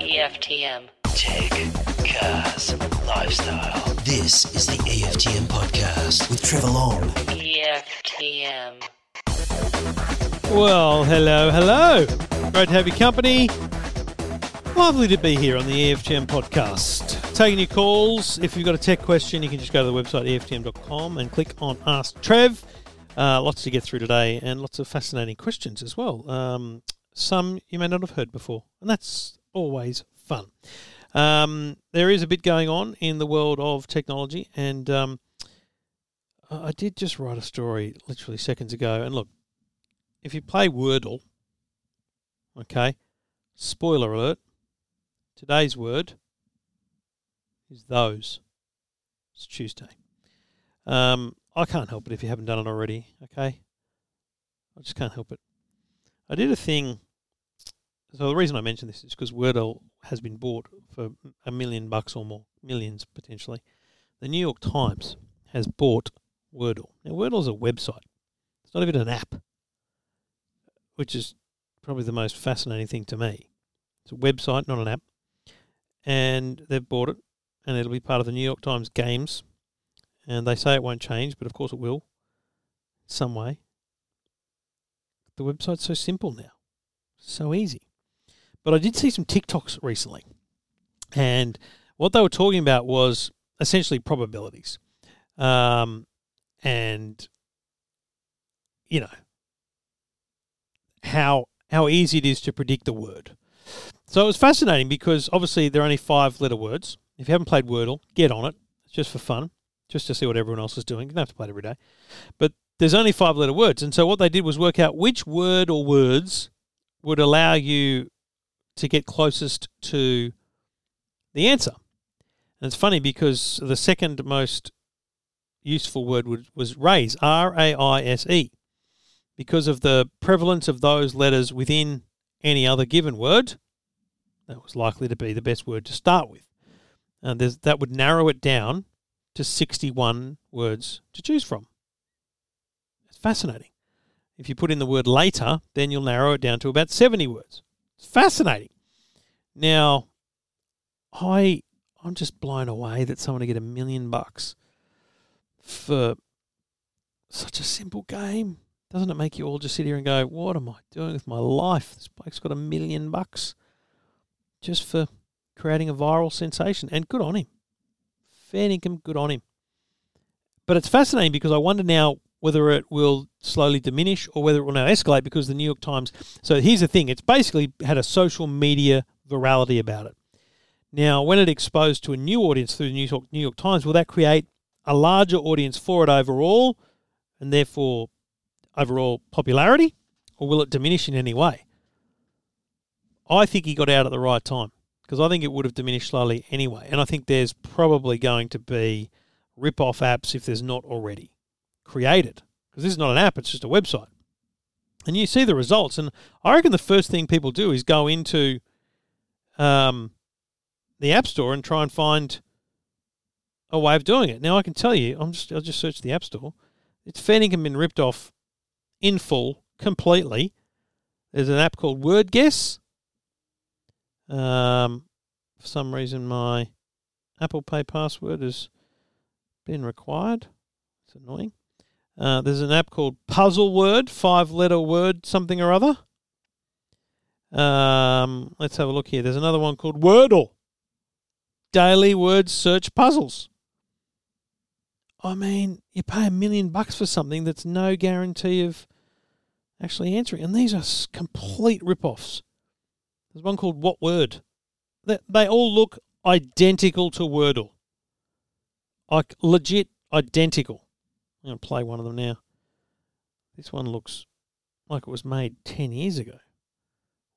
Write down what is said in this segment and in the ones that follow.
EFTM. Tech, cars, lifestyle. This is the EFTM podcast with Trevor Long. EFTM. Well, hello, hello. Great to have your company. Lovely to be here on the EFTM podcast. Taking your calls. If you've got a tech question, you can just go to the website EFTM.com and click on Ask Trev. Uh, lots to get through today and lots of fascinating questions as well. Um, some you may not have heard before, and that's always fun. Um, there is a bit going on in the world of technology, and um, I did just write a story literally seconds ago. And look, if you play Wordle, okay, spoiler alert, today's word is those. It's Tuesday. Um, I can't help it if you haven't done it already, okay? I just can't help it. I did a thing. So the reason I mention this is because Wordle has been bought for a million bucks or more, millions potentially. The New York Times has bought Wordle. Now Wordle is a website. It's not even an app, which is probably the most fascinating thing to me. It's a website, not an app, and they've bought it, and it'll be part of the New York Times Games. And they say it won't change, but of course it will, some way. The website's so simple now, so easy. But I did see some TikToks recently, and what they were talking about was essentially probabilities, um, and you know how how easy it is to predict the word. So it was fascinating because obviously there are only five letter words. If you haven't played Wordle, get on it. It's just for fun, just to see what everyone else is doing. You don't have to play it every day. But there's only five letter words. And so what they did was work out which word or words would allow you to get closest to the answer. And it's funny because the second most useful word was raise, R A I S E, because of the prevalence of those letters within any other given word. That was likely to be the best word to start with. And that would narrow it down to 61 words to choose from. It's fascinating. If you put in the word later, then you'll narrow it down to about 70 words. It's fascinating. Now, I I'm just blown away that someone would get a million bucks for such a simple game. Doesn't it make you all just sit here and go, "What am I doing with my life?" This bloke's got a million bucks just for creating a viral sensation, and good on him. Fair income, good on him. But it's fascinating because I wonder now whether it will slowly diminish or whether it will now escalate because the New York Times. So here's the thing: it's basically had a social media virality about it. Now, when it exposed to a new audience through the New York New York Times, will that create a larger audience for it overall, and therefore overall popularity, or will it diminish in any way? I think he got out at the right time because I think it would have diminished slowly anyway. And I think there's probably going to be rip off apps if there's not already created because this is not an app, it's just a website. And you see the results. And I reckon the first thing people do is go into um, the App Store and try and find a way of doing it. Now, I can tell you, I'm just, I'll just search the App Store. It's fair income been ripped off in full, completely. There's an app called Word Guess. Um, for some reason, my Apple Pay password has been required. It's annoying. Uh, there's an app called Puzzle Word, five letter word something or other. Um, let's have a look here. There's another one called Wordle. Daily word search puzzles. I mean, you pay a million bucks for something that's no guarantee of actually answering. And these are complete rip-offs. There's one called What Word. They, they all look identical to Wordle. Like legit identical. I'm going to play one of them now. This one looks like it was made 10 years ago.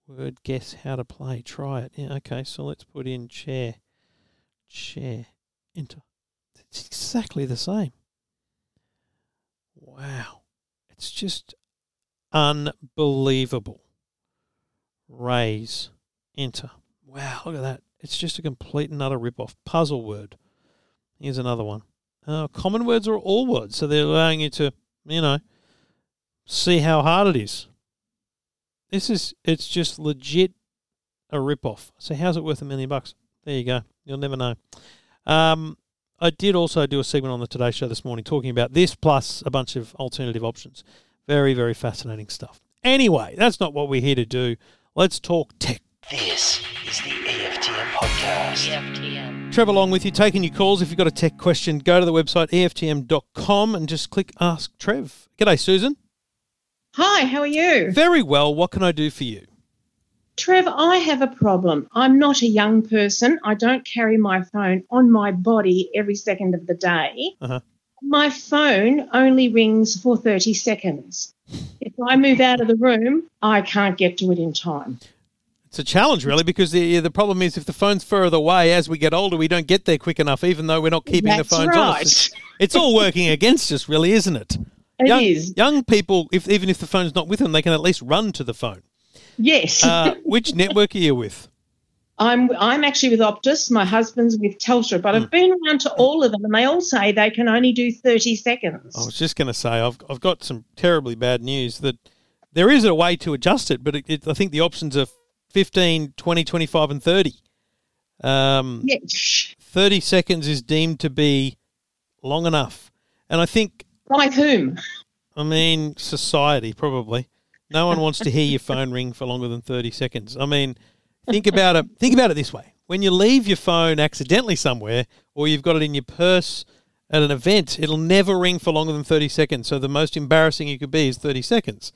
Word guess how to play. Try it. Yeah, okay, so let's put in chair. Chair. Enter. It's exactly the same. Wow. It's just unbelievable. Raise. Enter. Wow, look at that. It's just a complete and utter rip-off. Puzzle word. Here's another one. Uh, common words are all words, so they're allowing you to, you know, see how hard it is. This is it's just legit a rip off. So how's it worth a million bucks? There you go. You'll never know. Um, I did also do a segment on the Today Show this morning talking about this plus a bunch of alternative options. Very, very fascinating stuff. Anyway, that's not what we're here to do. Let's talk tech. This is the EFTM podcast. EFTM. Trevor Long with you, taking your calls. If you've got a tech question, go to the website EFTM.com and just click Ask Trev. G'day, Susan. Hi, how are you? Very well. What can I do for you? Trev, I have a problem. I'm not a young person. I don't carry my phone on my body every second of the day. Uh-huh. My phone only rings for 30 seconds. If I move out of the room, I can't get to it in time. It's a challenge, really, because the the problem is if the phone's further away as we get older, we don't get there quick enough, even though we're not keeping That's the phones on us. It's, right. it's all working against us, really, isn't it? It young, is. Young people, if even if the phone's not with them, they can at least run to the phone. Yes. Uh, which network are you with? I'm I'm actually with Optus. My husband's with Telstra, but. I've been around to all of them, and they all say they can only do 30 seconds. I was just going to say I've I've got some terribly bad news that there is a way to adjust it, but it, it, I think the options are 15, 20, 25 and 30. Um, Yes. 30 seconds is deemed to be long enough. And I think By whom? I mean, society probably. No one wants to hear your phone ring for longer than thirty seconds. I mean, think about it. Think about it this way: when you leave your phone accidentally somewhere, or you've got it in your purse at an event, it'll never ring for longer than thirty seconds. So the most embarrassing you could be is thirty seconds.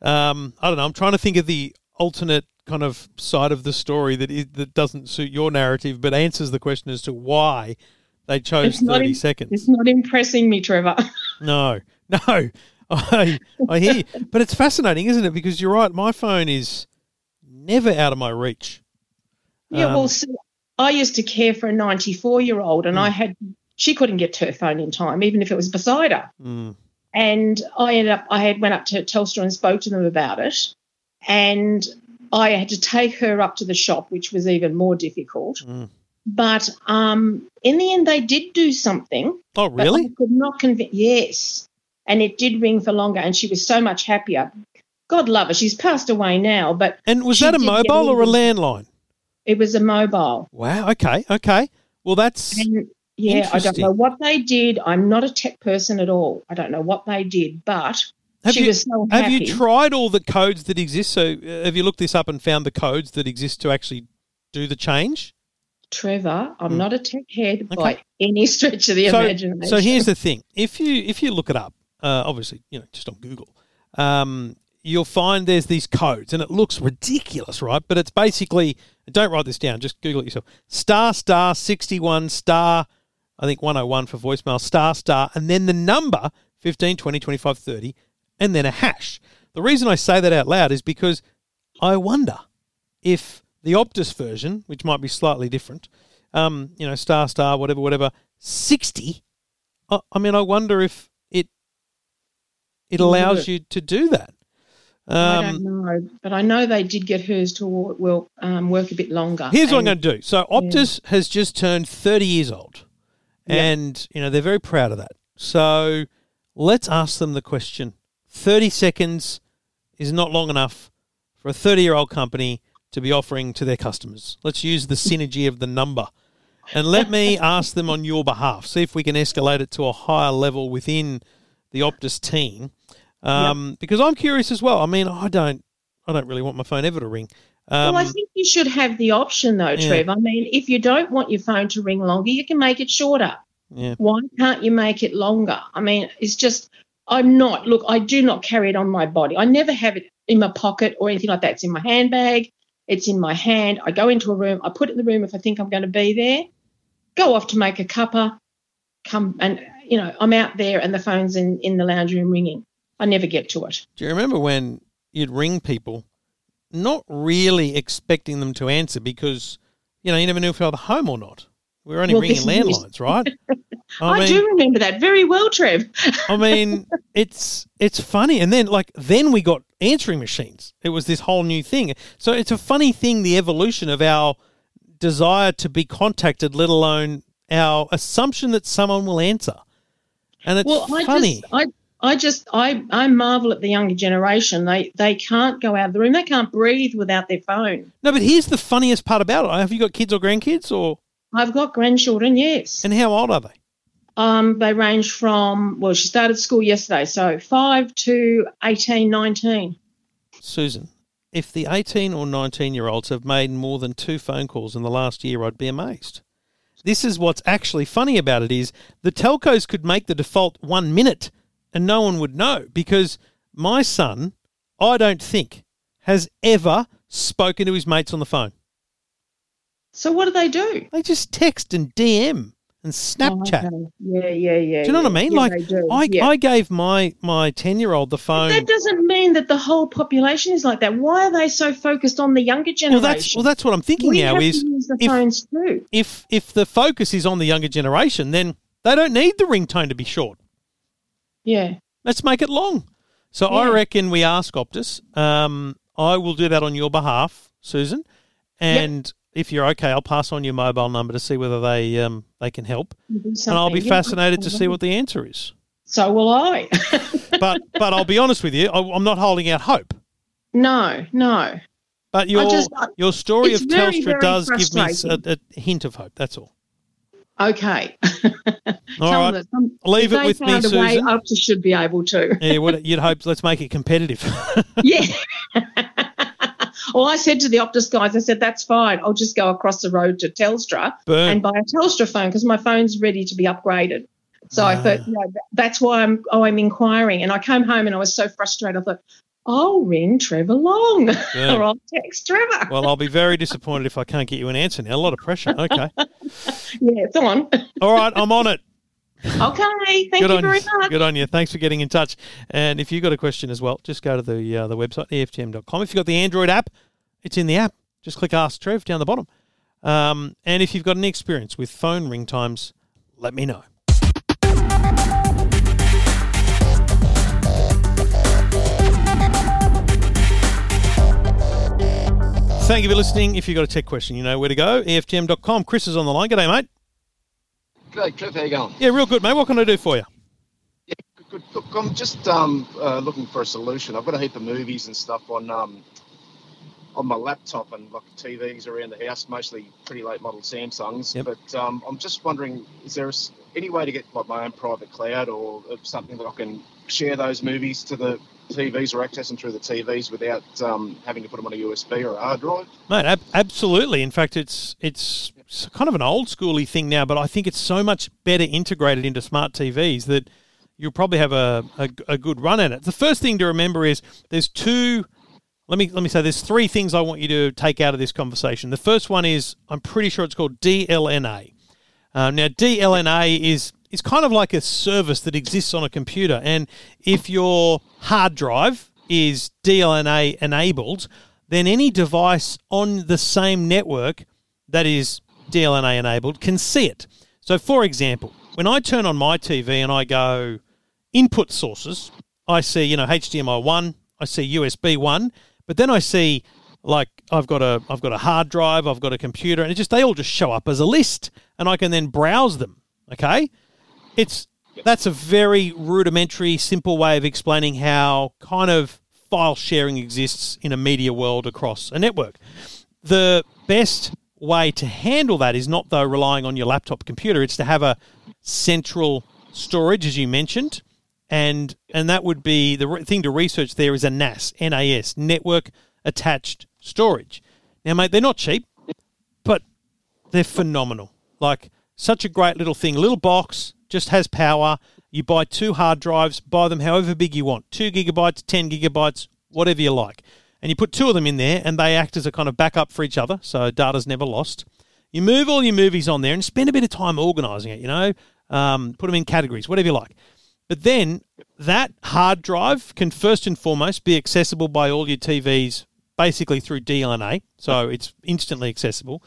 Um, I don't know. I'm trying to think of the alternate kind of side of the story that is, that doesn't suit your narrative, but answers the question as to why they chose It's thirty in- seconds. It's not impressing me, Trevor. No, no, I I hear you, but it's fascinating, isn't it? Because you're right. My phone is never out of my reach. Yeah, Um, well, see, I used to care for a 94 year old, and I had she couldn't get to her phone in time, even if it was beside her. Mm, And I ended up, I had went up to Telstra and spoke to them about it, and I had to take her up to the shop, which was even more difficult. mm. But um, in the end, they did do something. Oh, really? I could not convince. Yes, and it did ring for longer, and she was so much happier. God love her. She's passed away now, but And was that a mobile or a landline? it was a mobile. Wow. Okay. Okay. Well, that's And yeah, I don't know what they did. I'm not a tech person at all. I don't know what they did, but have she you was so have you tried all the codes that exist? So uh, have you looked this up and found the codes that exist to actually do the change? Trevor, I'm Hmm. not a tech head Okay. by any stretch of the so, imagination. so here's the thing: if you if you look it up, uh, obviously you know just on Google, um, you'll find there's these codes, and it looks ridiculous, right? But it's basically don't write this down; just Google it yourself. Star star sixty one star, I think one hundred one for voicemail. Star star, and then the number 15, 20, 25, 30, and then a hash. The reason I say that out loud is because I wonder if the Optus version, which might be slightly different, um, you know, star star, whatever, whatever, sixty. I, I mean, I wonder if it it allows Work. you to do that. I don't Um, know, but I know they did get hers to wo- well um, work a bit longer. here's what I'm going to do. So Optus has just turned 30 years old, Yeah. and you know they're very proud of that. So let's ask them the question: 30 seconds is not long enough for a 30 year old company to be offering to their customers. Let's use the synergy of the number. And let me ask them on your behalf. See if we can escalate it to a higher level within the Optus team. Um, Because I'm curious as well. I mean, I don't, I don't really want my phone ever to ring. Um, well, I think you should have the option though, Yeah. Trev. I mean, if you don't want your phone to ring longer, you can make it shorter. yeah. Why can't you make it longer? I mean, it's just I'm not. Look, I do not carry it on my body. I never have it in my pocket or anything like that. It's in my handbag. It's in my hand. I go into a room. I put it in the room if I think I'm going to be there. Go off to make a cuppa. Come and you know I'm out there and the phone's in in the lounge room ringing. I never get to it. Do you remember when you'd ring people, not really expecting them to answer because, you know, you never knew if they were home or not? We were only Well, ringing is- landlines, right? I, do remember that very well, Trev. I mean, it's it's funny, and then like then we got answering machines. It was this whole new thing. So it's a funny thing, the evolution of our desire to be contacted, let alone our assumption that someone will answer. And it's well, I funny. just I I just I I marvel at the younger generation. They they can't go out of the room. They can't breathe without their phone. No, but here's the funniest part about it. Have you got kids or grandkids, or I've got grandchildren, yes. and how old are they? Um, they range from well, she started school yesterday, so five to 18, 19. Susan, if the 18 or 19 year olds have made more than two phone calls in the last year, I'd be amazed. This is what's actually funny about it is the telcos could make the default one minute and no one would know because my son, I don't think, has ever spoken to his mates on the phone. So what do they do? They just text and DM and Snapchat. Oh, okay. Yeah, yeah, yeah. Do you know what I mean? Yeah, like. I, Yeah. I gave my my ten year old the phone. That doesn't mean that the whole population is like that. Why are they so focused on the younger well, generation? that's well, that's what I'm thinking we now. Is to use the if- phones too. if if the focus is on the younger generation, then they don't need the ringtone to be short. Yeah. Let's make it long. So I reckon we ask Optus. Um, I will do that on your behalf, Susan. And if you're okay, I'll pass on your mobile number to see whether they um, they can help. And I'll be. Yeah. fascinated to see what the answer is. So will I. But but I'll be honest with you, I, I'm not holding out hope. no, no. But your just- I- your story of very, Telstra very does give me a, a hint of hope. That's all. Okay. All right. that some- Leave it with me, a way, Susan. Optus should be able to. Yeah, what you'd hope. Let's make it competitive. Yeah. Well, I said to the Optus guys, I said, that's fine. I'll just go across the road to Telstra Boom. and buy a Telstra phone because my phone's ready to be upgraded. So I Ah. thought, you know, that's why I'm oh, I'm inquiring. And I came home and I was so frustrated. I thought, I'll ring Trevor Long Yeah. or I'll text Trevor. Well, I'll be very disappointed if I can't get you an answer now. A lot of pressure. Okay. yeah, it's on. All right, I'm on it. Okay. Thank Good you on very you. much. Good on you. Thanks for getting in touch. And if you've got a question as well, just go to the uh, the website EFTM.com. If you've got the Android app, it's in the app. Just click Ask Trev down the bottom. Um, and if you've got any experience with phone ring times, let me know. Thank you for listening. If you've got a tech question, you know where to go. EFTM.com. Chris is on the line. G'day, mate. G'day, Cliff. How you going? Yeah, real good, mate. What can I do for you? Yeah, good. good. Look, I'm just um, uh, looking for a solution. I've got a heap of movies and stuff on um, on my laptop and like TVs around the house, mostly pretty late model Samsungs. Yep. But um, I'm just wondering, is there any way to get like my own private cloud or uh, something that I can share those movies to the TVs or access them through the TVs without um, having to put them on a USB or a hard drive? Mate, ab- absolutely. In fact, it's it's kind of an old schooly thing now, but I think it's so much better integrated into smart TVs that you'll probably have a, a, a good run at it. The first thing to remember is there's two. Let me let me say there's three things I want you to take out of this conversation. The first one is I'm pretty sure it's called DLNA. Um, now, DLNA is is kind of like a service that exists on a computer, and if your hard drive is DLNA enabled, then any device on the same network that is DLNA enabled can see it. So, for example, when I turn on my TV and I go input sources, I see you know HDMI one, I see USB one, but then I see like I've got a I've got a hard drive, I've got a computer, and it just they all just show up as a list, and I can then browse them. Okay, it's that's a very rudimentary, simple way of explaining how kind of file sharing exists in a media world across a network. The best way to handle that is not though relying on your laptop computer; it's to have a central storage, as you mentioned, and and that would be the re- thing to research. There is a NAS, NAS, network attached storage. Now, mate, they're not cheap, but they're phenomenal. Like such a great little thing. Little box, just has power. You buy two hard drives, buy them however big you want, two gigabytes, ten gigabytes, whatever you like, and you put two of them in there, and they act as a kind of backup for each other, so data's never lost. You move all your movies on there and spend a bit of time organising it. You know, um, put them in categories, whatever you like. But then that hard drive can first and foremost be accessible by all your TVs basically through DLNA, so it's instantly accessible.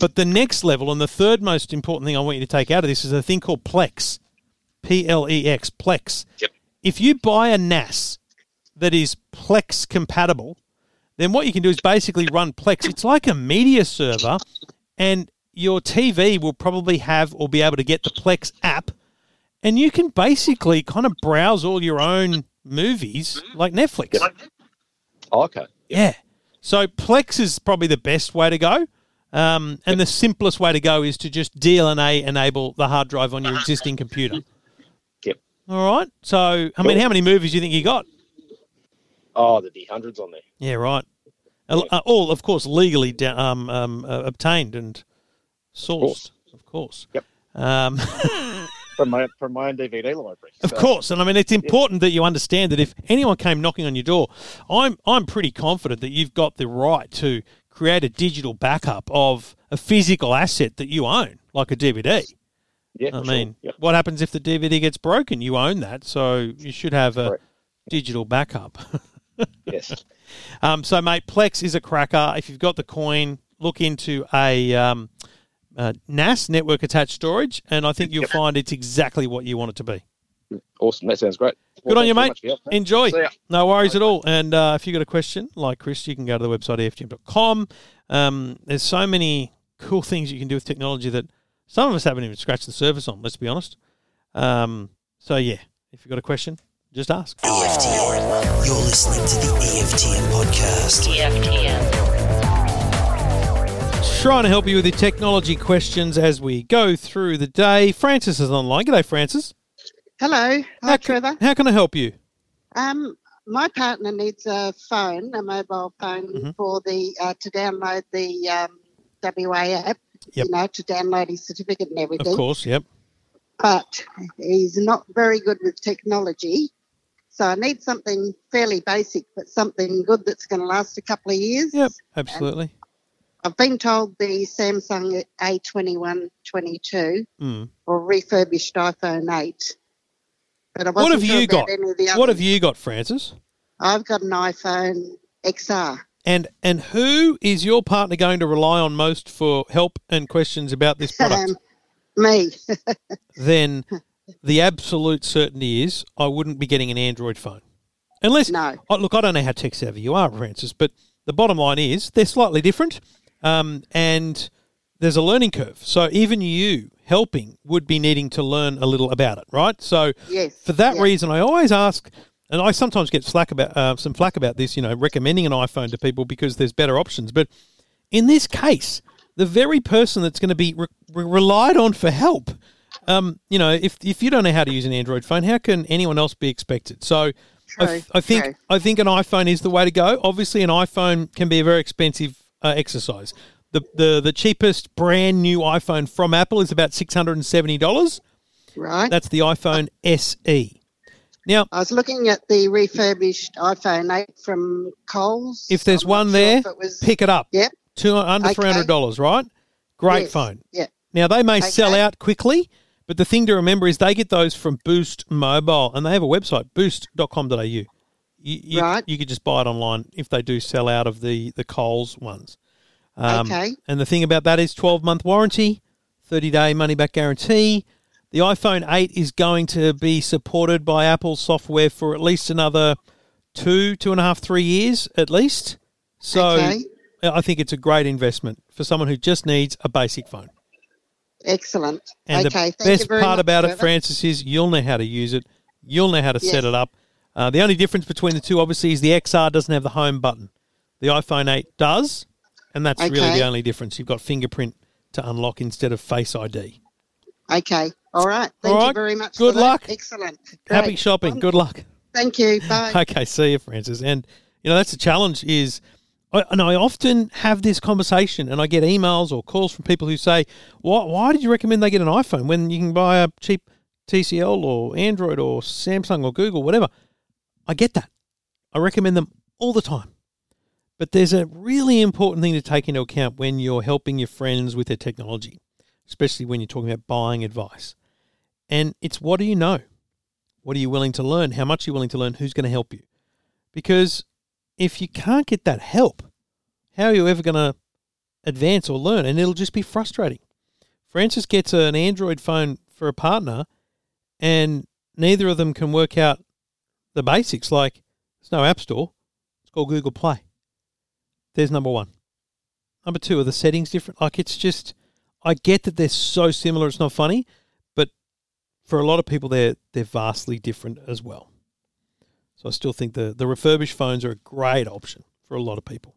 But the next level and the third most important thing I want you to take out of this is a thing called Plex. P L E X, Plex. Yep. If you buy a NAS that is Plex compatible, then what you can do is basically run Plex. It's like a media server, and your TV will probably have or be able to get the Plex app and you can basically kind of browse all your own movies like Netflix. Oh, okay. Yeah. So Plex is probably the best way to go. Um, and the simplest way to go is to just DLNA enable the hard drive on your existing computer. Yep. All right. So, I mean, how many movies do you think you got? Oh, there'd be hundreds on there. Yeah, right. Uh, uh, All, of course, legally um, um, uh, obtained and sourced. course. Of course. Yep. Um, From my from my own DVD library. Of So, course, and I mean it's important that you understand that if anyone came knocking on your door, I'm I'm pretty confident that you've got the right to create a digital backup of a physical asset that you own, like a DVD. Yeah, I mean, sure. Yep. what happens if the DVD gets broken? You own that, so you should have a Correct. digital backup. yes. um, so, mate, Plex is a cracker. If you've got the coin, look into a um, uh, NAS network attached storage, and I think you'll find it's exactly what you want it to be. Awesome. That sounds great. Good on you, mate. thanks very much for your help, Enjoy. See ya. No worries at all. And uh, if you've got a question, like Chris, you can go to the website E EFTM.com. Um, there's so many cool things you can do with technology that some of us haven't even scratched the surface on, let's be honest. Um, so, yeah, if you've got a question, just ask. EFTM. You're listening to the EFTM podcast. EFTM. Trying to help you with your technology questions as we go through the day. Francis is online. G'day, Francis. Hello, hi How can, Trevor. how can I help you? Um, my partner needs a phone, a mobile phone, Mhm. for the uh, to download the um, WA app. Yep. You know, to download his certificate and everything. Of course, yep. But he's not very good with technology, so I need something fairly basic, but something good that's going to last a couple of years. Yep, absolutely. I've been told the Samsung A21 22 Mm. or refurbished iPhone 8. But I What wasn't have sure you about got? Any of the What have you got, Francis? I've got an iPhone XR. And and who is your partner going to rely on most for help and questions about this product? Um, me. then the absolute certainty is I wouldn't be getting an Android phone. Unless No. oh, look, I don't know how tech savvy you are, Francis, but the bottom line is they're slightly different, um, and there's a learning curve. So even you helping would be needing to learn a little about it, right? So Yes. for that reason, I always ask, and I sometimes get slack about uh, some flack about this, you know, recommending an iPhone to people because there's better options. But in this case, the very person that's going to be re- relied on for help, um, you know, if if you don't know how to use an Android phone, how can anyone else be expected? So. I, True, th- I think true. I think an iPhone is the way to go. Obviously, an iPhone can be a very expensive uh, exercise. The, the the cheapest brand new iPhone from Apple is about six hundred and seventy dollars. Right. That's the iPhone SE. Now, I was looking at the refurbished iPhone 8 from Coles. if there's I'm one there, if it was, pick it up. Yep. Two under Okay. three hundred dollars, right? Great Yes. phone. Yeah. Now they may sell out quickly, but the thing to remember is they get those from Boost Mobile, and they have a website boost.com.au. You, you, Right. you could just buy it online if they do sell out of the the Coles ones. Um, Okay. And the thing about that is twelve month warranty, thirty day money back guarantee. The iPhone eight is going to be supported by Apple software for at least another two, two and a half, three years at least. So Okay. I think it's a great investment for someone who just needs a basic phone. Excellent. And okay. the Thank you best part much, about it, Francis, is you'll know how to use it. You'll know how to set it up. Uh, the only difference between the two, obviously, is the XR doesn't have the home button. The iPhone 8 does, and that's really the only difference. You've got fingerprint to unlock instead of Face ID. Okay. All right. Thank All right. you very much. Good for that. luck. Excellent. Happy Great. shopping. Good luck. Thank you. Bye. Okay, see you, Francis. And you know that's the challenge. Is I, and I often have this conversation, and I get emails or calls from people who say, "Why? Why did you recommend they get an iPhone when you can buy a cheap TCL or Android or Samsung or Google, whatever?" I get that. I recommend them all the time. But there's a really important thing to take into account when you're helping your friends with their technology, especially when you're talking about buying advice. And it's what do you know? What are you willing to learn? How much are you willing to learn? Who's going to help you? Because if you can't get that help, how are you ever going to advance or learn? And it'll just be frustrating. Francis gets an Android phone for a partner, and neither of them can work out the basics. Like, there's no App Store. It's called Google Play. There's number one. Number two, are the settings different? Like, it's just, I get that they're so similar, it's not funny, but for a lot of people, they're they're vastly different as well. So I still think the the refurbished phones are a great option for a lot of people.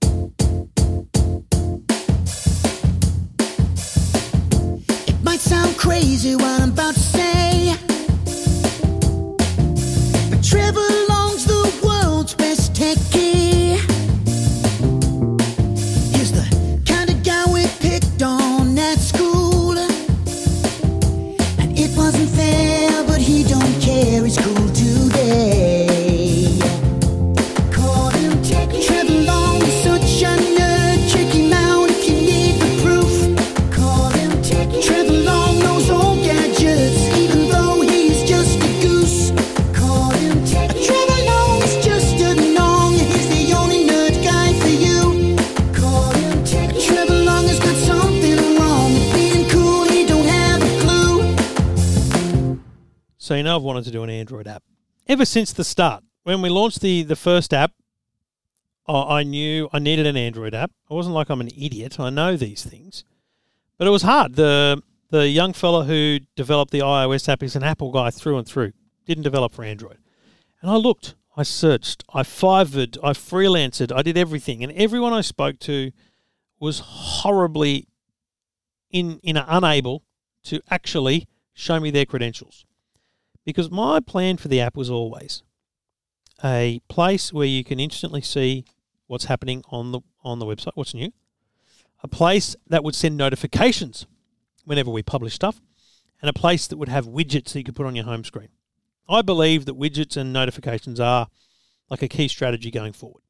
It might sound crazy what I'm about to say. But Trevor Long's the world's best techie. I've wanted to do an Android app ever since the start. When we launched the the first app, I knew I needed an Android app. I wasn't like I'm an idiot. I know these things, but it was hard. the The young fella who developed the iOS app is an Apple guy through and through. Didn't develop for Android. And I looked, I searched, I fivered, I freelanced, I did everything, and everyone I spoke to was horribly in in unable to actually show me their credentials because my plan for the app was always a place where you can instantly see what's happening on the on the website, what's new, a place that would send notifications whenever we publish stuff, and a place that would have widgets that you could put on your home screen. I believe that widgets and notifications are like a key strategy going forward.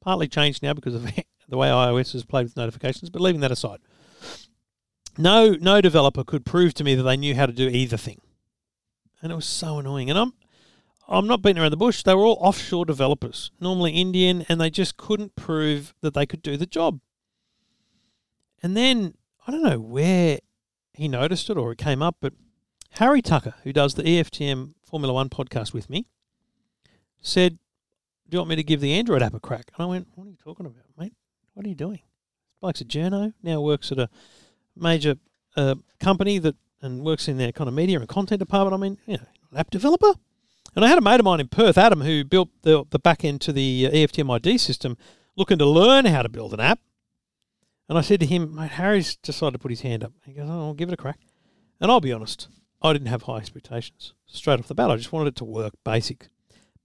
Partly changed now because of the way iOS has played with notifications, but leaving that aside, no no developer could prove to me that they knew how to do either thing and it was so annoying. And I'm I'm not beating around the bush. They were all offshore developers, normally Indian, and they just couldn't prove that they could do the job. And then I don't know where he noticed it or it came up, but Harry Tucker, who does the EFTM Formula One podcast with me, said, "Do you want me to give the Android app a crack?" And I went, "What are you talking about, mate? What are you doing?" Bloke's a journo, now works at a major uh, company that and works in their kind of media and content department. I mean, you know, app developer. And I had a mate of mine in Perth, Adam, who built the the back end to the uh, E EFTM ID system, looking to learn how to build an app. And I said to him, mate, Harry's decided to put his hand up. He goes, oh, I'll give it a crack. And I'll be honest, I didn't have high expectations straight off the bat. I just wanted it to work, basic.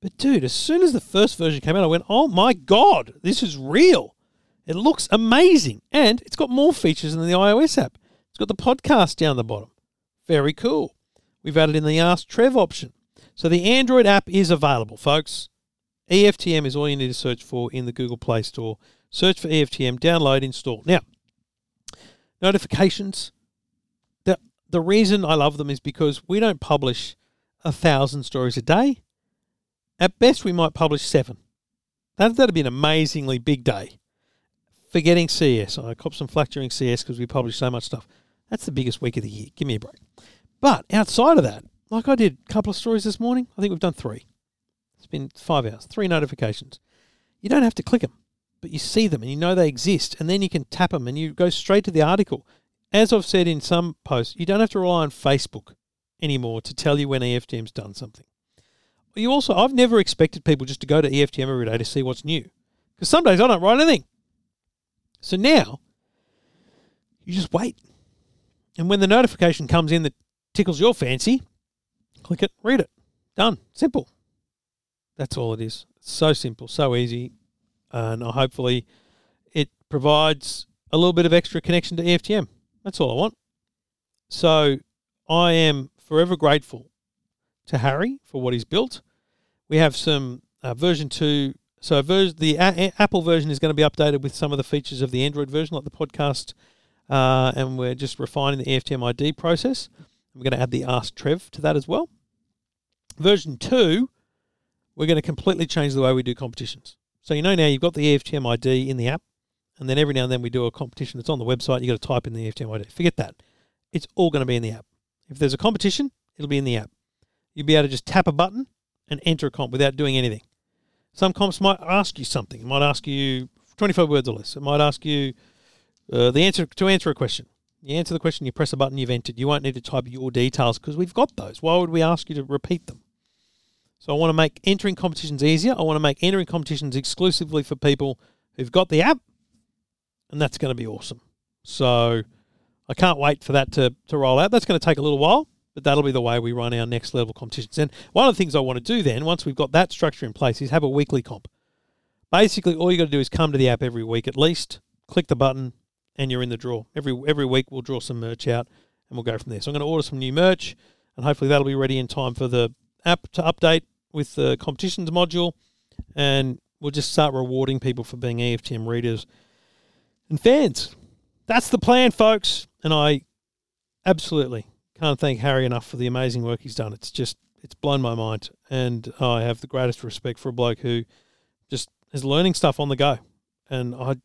But dude, as soon as the first version came out, I went, oh my god, this is real. It looks amazing, and it's got more features than the iOS app. It's got the podcast down the bottom. Very cool. We've added in the Ask Trev option. So the Android app is available, folks. EFTM is all you need to search for in the Google Play Store. Search for EFTM, download, install. Now, notifications. The the reason I love them is because we don't publish a thousand stories a day. At best, we might publish seven. That that'd be an amazingly big day. Forgetting CES, I cop some flack during CES because we publish so much stuff. That's the biggest week of the year. Give me a break. But outside of that, like I did a couple of stories this morning, I think we've done three. It's been five hours, three notifications. You don't have to click them, but you see them and you know they exist, and then you can tap them and you go straight to the article. As I've said in some posts, you don't have to rely on Facebook anymore to tell you when EFTM's done something. You also, I've never expected people just to go to EFTM every day to see what's new, because some days I don't write anything. So now, you just wait, and when the notification comes in that tickles your fancy, click it, read it, done, simple. That's all it is. So simple, so easy, and uh, hopefully, it provides a little bit of extra connection to EFTM. That's all I want. So I am forever grateful to Harry for what he's built. We have some uh, version two. So vers- the Apple version is going to be updated with some of the features of the Android version, like the podcast, uh, and we're just refining the EFTM ID process. We're going to add the Ask Trev to that as well. Version two, we're going to completely change the way we do competitions. So you know now you've got the EFTM ID in the app, and then every now and then we do a competition that's on the website. You got to type in the EFTM ID. Forget that; it's all going to be in the app. If there's a competition, it'll be in the app. You'll be able to just tap a button and enter a comp without doing anything. Some comps might ask you something. It might ask you 25 words or less. It might ask you uh, the answer to answer a question. You answer the question, you press a button, you've entered. You won't need to type your details because we've got those. Why would we ask you to repeat them? So I want to make entering competitions easier. I want to make entering competitions exclusively for people who've got the app, and that's going to be awesome. So I can't wait for that to, to roll out. That's going to take a little while, but that'll be the way we run our next level competitions. And one of the things I want to do then, once we've got that structure in place, is have a weekly comp. Basically, all you got to do is come to the app every week at least, click the button, and you're in the draw. Every every week we'll draw some merch out, and we'll go from there. So I'm going to order some new merch, and hopefully that'll be ready in time for the app to update with the competitions module, and we'll just start rewarding people for being EFTM readers and fans. That's the plan, folks. And I absolutely can't thank Harry enough for the amazing work he's done. It's just it's blown my mind, and I have the greatest respect for a bloke who just is learning stuff on the go. And I,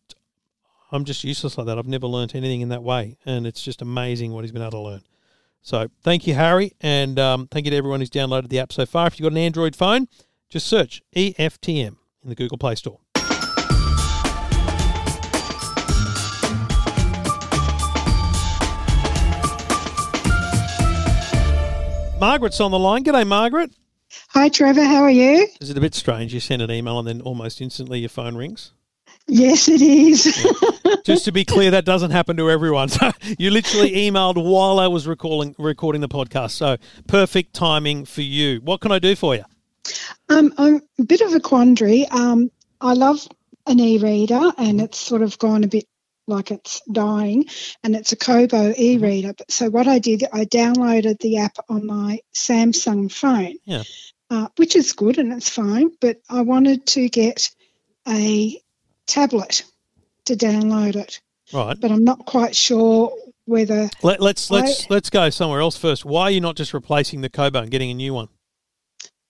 I'm just useless like that. I've never learnt anything in that way, and it's just amazing what he's been able to learn. So thank you, Harry, and um, thank you to everyone who's downloaded the app so far. If you've got an Android phone, just search EFTM in the Google Play Store. Margaret's on the line. G'day, Margaret. Hi, Trevor. How are you? Is it a bit strange? You send an email and then almost instantly your phone rings. Yes, it is. Just to be clear, that doesn't happen to everyone. So you literally emailed while I was recording recording the podcast. So perfect timing for you. What can I do for you? um, I'm a bit of a quandary. Um, I love an e-reader, and it's sort of gone a bit like it's dying, and it's a Kobo e-reader. But so what I did, I downloaded the app on my Samsung phone, Yeah. uh, which is good and it's fine. But I wanted to get a tablet to download it, Right. but I'm not quite sure whether. Let, let's let's I- let's go somewhere else first. Why are you not just replacing the Kobo and getting a new one?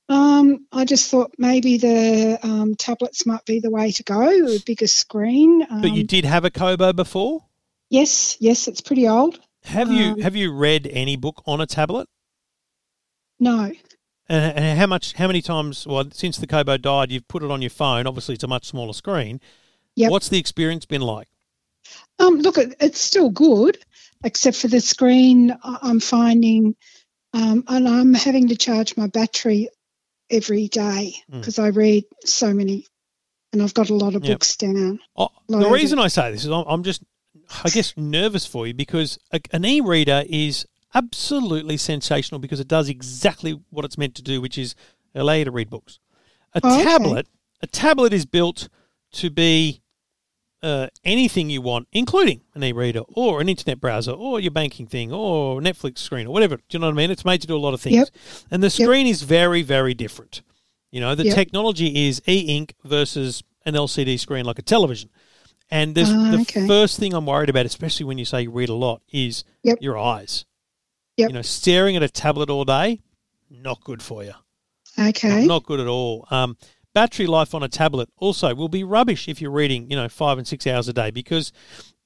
Um, I just thought maybe the um, tablets might be the way to go, a bigger screen. Um, But you did have a Kobo before. yes, yes, it's pretty old. Have you Um, have you read any book on a tablet? No, And, and how much? How many times? Well, since the Kobo died, you've put it on your phone. Obviously, it's a much smaller screen. Yep. What's the experience been like? um, look, it, it's still good, except for the screen. I'm finding, um, and I'm having to charge my battery every day Mm. because I read so many, and I've got a lot of Yep. books down. Oh, the reason I say this is I'm, I'm just, I guess, nervous for you because a, an e-reader is absolutely sensational because it does exactly what it's meant to do, which is allow you to read books. A Oh, okay. tablet, a tablet is built to be uh, anything you want, including an e-reader or an internet browser or your banking thing or Netflix screen or whatever. Do you know what I mean? It's made to do a lot of things, Yep. and the screen is very, very different. You know, the Yep. technology is e-ink versus an LCD screen like a television. And there's Ah, the okay. first thing I'm worried about, especially when you say you read a lot, is Yep. your eyes. Yep. You know, staring at a tablet all day, not good for you. Okay. Not good at all. Um, battery life on a tablet also will be rubbish if you're reading, you know, five and six hours a day because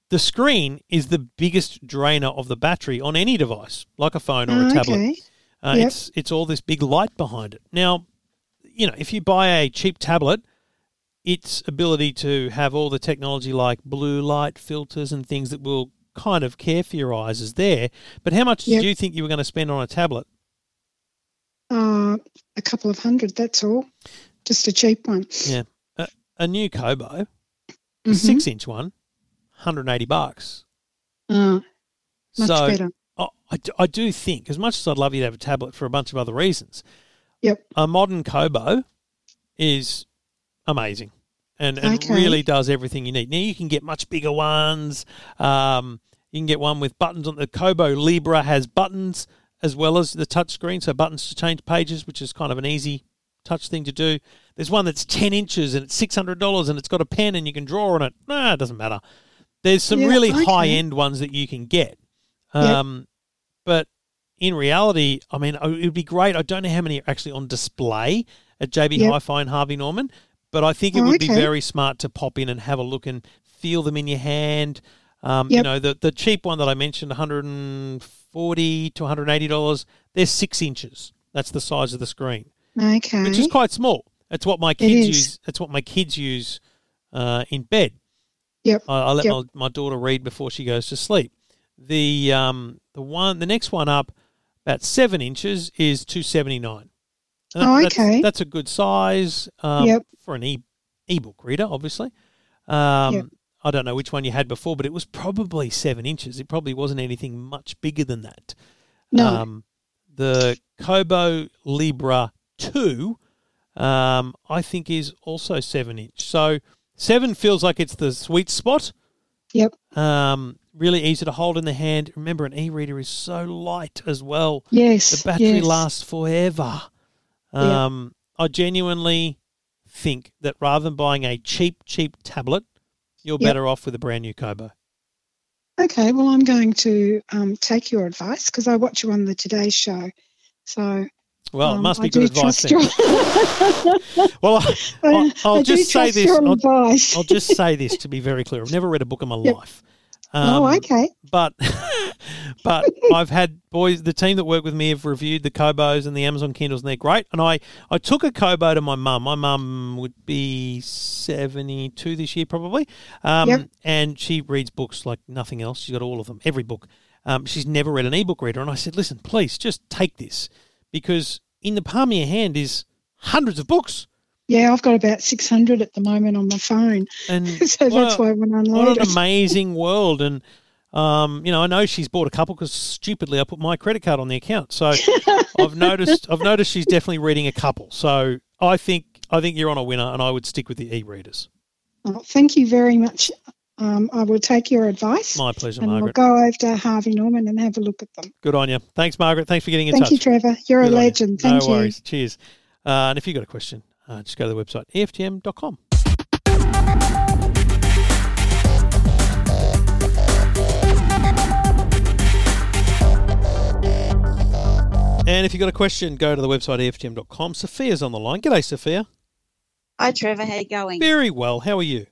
the screen is the biggest drainer of the battery on any device, like a phone or a Ah, tablet. okay. Uh, Yep. It's it's all this big light behind it. Now, you know, if you buy a cheap tablet, its ability to have all the technology like blue light filters and things that will kind of care for your eyes is there. But how much Yep. did you think you were going to spend on a tablet? Uh, a couple of hundred. That's all. Just a cheap one. Yeah, a, a new Kobo, a Mhm. six inch one, 180 bucks. Uh, much so better. I, I do- I do think, as much as I'd love you to have a tablet for a bunch of other reasons, Yep. a modern Kobo is amazing and, and Okay. really does everything you need. Now you can get much bigger ones. Um, you can get one with buttons on the Kobo Libra has buttons as well as the touch screen, so buttons to change pages, which is kind of an easy touch thing to do. There's one that's ten inches and it's six hundred dollars and it's got a pen and you can draw on it. Nah, it doesn't matter. There's some Yeah, really okay. high end ones that you can get. Yep. Um, but in reality, I mean, it would be great. I don't know how many are actually on display at JB Yep. Hi-Fi and Harvey Norman, but I think it Oh, would be very smart to pop in and have a look and feel them in your hand. Um, You know, the the cheap one that I mentioned, 140 to 180 dollars. They're six inches. That's the size of the screen, Okay. which is quite small. That's what my kids use. That's what my kids use uh, in bed. Yep. I, I let Yep. my, my daughter read before she goes to sleep. The um the one the next one up about seven inches is two seventy nine. Oh, that's, okay. That's a good size um, Yep. for an e ebook reader, obviously. Um, Yep. I don't know which one you had before, but it was probably seven inches. It probably wasn't anything much bigger than that. No. Um, the Kobo Libra 2, um, I think, is also seven inch. So seven feels like it's the sweet spot. Yep. Um, really easy to hold in the hand. Remember, an e-reader is so light as well. Yes. The battery yes. lasts forever. Um, I genuinely think that rather than buying a cheap, cheap tablet, you're Yep. better off with a brand new Kobo. Okay, well, I'm going to um, take your advice because I watch you on the Today Show. So, Well, it um, must be I good advice your- Well, I, I'll, I'll I do just say this. I'll. I'll just say this to be very clear. I've never read a book in my Yep. life. oh, Um, okay. But but I've had boys. The team that work with me have reviewed the Kobos and the Amazon Kindles, and they're great. And I I took a Kobo to my mum. My mum would be seventy two this year probably. Um, Yep. and she reads books like nothing else. She's got all of them, every book. Um, she's never read an ebook reader, and I said, listen, please just take this because in the palm of your hand is hundreds of books. Yeah, I've got about 600 at the moment on my phone. And so that's a- why I went What unload an it. amazing world! And um, you know, I know she's bought a couple because stupidly I put my credit card on the account. So I've noticed, I've noticed she's definitely reading a couple. So I think, I think you're on a winner, and I would stick with the e-readers. Oh, thank you very much. Um, I will take your advice. My pleasure, and Margaret. we'll go over to Harvey Norman and have a look at them. Good on you. Thanks, Margaret. Thanks for getting in touch. Thank touch. you, Trevor. You're Good a on you. legend. Thank no you. worries. Cheers. Uh, and if you've got a question, uh, just go to the website EFTM.com. And if you've got a question, go to the website EFTM.com. Sophia's on the line. G'day, Sophia. Hi, Trevor. How you going? Very well. How are you?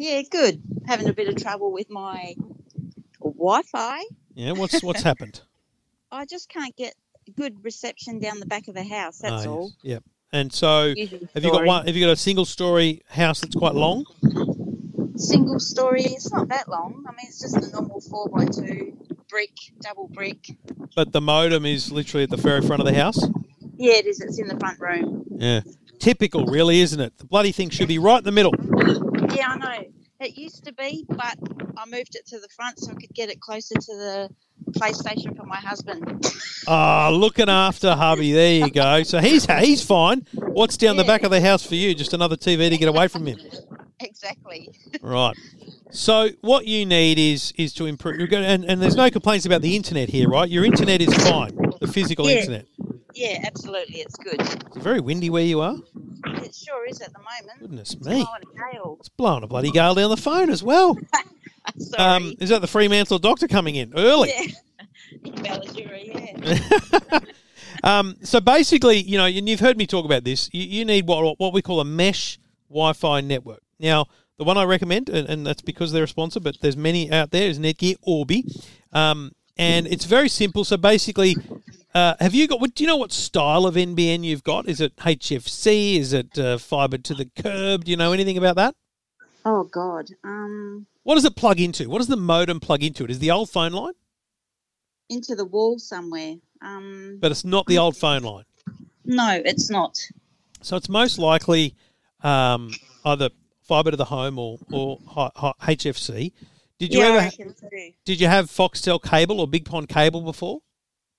Yeah, good. Having a bit of trouble with my Wi-Fi. Yeah, what's what's happened? I just can't get good reception down the back of the house. That's Ah, all. yes. Yep. And so, Usual have you got story. one? Have you got a single story house that's quite long? Single story. It's not that long. I mean, it's just a normal four by two brick, double brick. But the modem is literally at the very front of the house. Yeah, it is. It's in the front room. Yeah. Typical, really, isn't it? The bloody thing should be right in the middle. Yeah, I know. It used to be, but I moved it to the front so I could get it closer to the PlayStation for my husband. Ah, looking after hubby. There you go. So he's he's fine. What's down the back of the house for you? Just another TV to get away from him. exactly. Right. So what you need is is to improve. You're going and, and there's no complaints about the internet here, right? Your internet is fine. The physical Yeah. internet. Yeah, absolutely. It's good. It's very windy where you are. It sure is at the moment. Goodness It's me. blowing a gale. It's blowing a bloody gale down the phone as well. Sorry. Um, is that the Fremantle doctor coming in early? Yeah. In yeah. Um, so basically, you know, and you've heard me talk about this. You, you need what what we call a mesh Wi-Fi network. Now, the one I recommend, and, and that's because they're a sponsor, but there's many out there, is Netgear Orbi, um, and it's very simple. So basically, uh, have you got? What, do you know what style of NBN you've got? Is it HFC? Is it uh, fiber to the curb? Do you know anything about that? Oh God. Um, What does it plug into? What does the modem plug into? It is the old phone line, into the wall somewhere. Um, but it's not the old phone line. no, it's not. So it's most likely um, either fibre to the home or, or HFC. Did you yeah, ever did you have Foxtel cable or Big Pond cable before?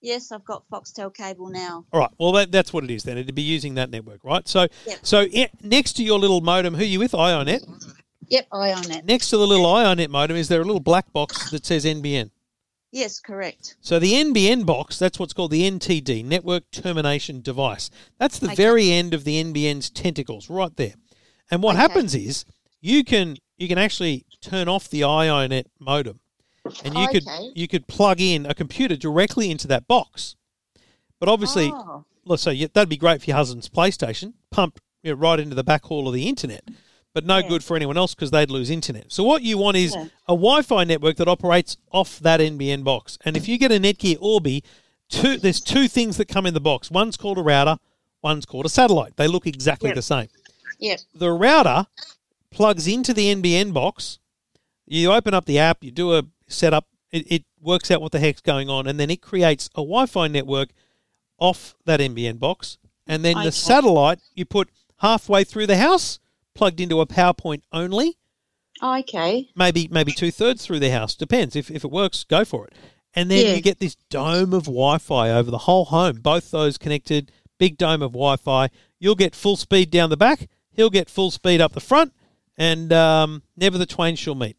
Yes, I've got Foxtel cable now. All right, well that, that's what it is then. It'd be using that network, right? So Yep. so i next to your little modem, who are you with? iiNet. Yep, iiNet. Next to the little iiNet modem, is there a little black box that says NBN? Yes, correct. So the NBN box, that's what's called the NTD, Network Termination Device. That's the Okay. very end of the NBN's tentacles, right there. And what Okay. happens is you can you can actually turn off the iiNet modem, and oh, you could Okay. you could plug in a computer directly into that box. But obviously, Oh, let's say that'd be great for your husband's PlayStation, pumped you know, right into the back hall of the internet. But no Yeah. good for anyone else because they'd lose internet. So what you want is Yeah. a Wi-Fi network that operates off that NBN box. And if you get a Netgear Orbi, two there's two things that come in the box. One's called a router, one's called a satellite. They look exactly Yep. the same. yep. The router plugs into the NBN box. You open up the app, you do a setup, It, it works out what the heck's going on, and then it creates a Wi-Fi network off that NBN box, and then Okay. the satellite you put halfway through the house, plugged into a PowerPoint only, Okay. maybe maybe two thirds through the house. Depends if if it works, go for it. And then Yeah. you get this dome of Wi-Fi over the whole home. Both those connected, big dome of Wi-Fi. You'll get full speed down the back. He'll get full speed up the front, and um, never the twain shall meet.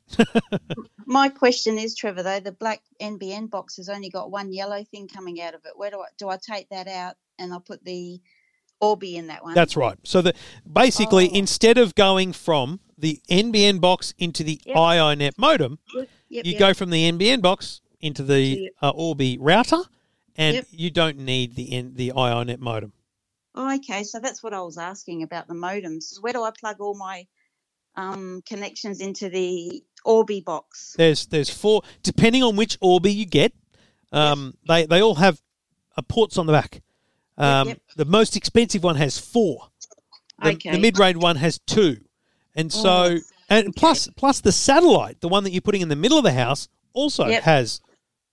My question is, Trevor, though, the black NBN box has only got one yellow thing coming out of it. Where do I do I take that out and I'll put the Orbi in that one? That's right. So that basically, Oh. instead of going from the NBN box into the Yep. iiNet modem, Yep, yep, you go from the NBN box into the uh, Orbi router, and you don't need the N- the iiNet modem. Oh, okay, so that's what I was asking about the modems. Where do I plug all my um, connections into the Orbi box? There's there's four depending on which Orbi you get. Um, They they all have uh, ports on the back. Um, yep. The most expensive one has four. The, Okay. the mid range one has two, and so Oh, and plus plus the satellite, the one that you're putting in the middle of the house, also Yep. has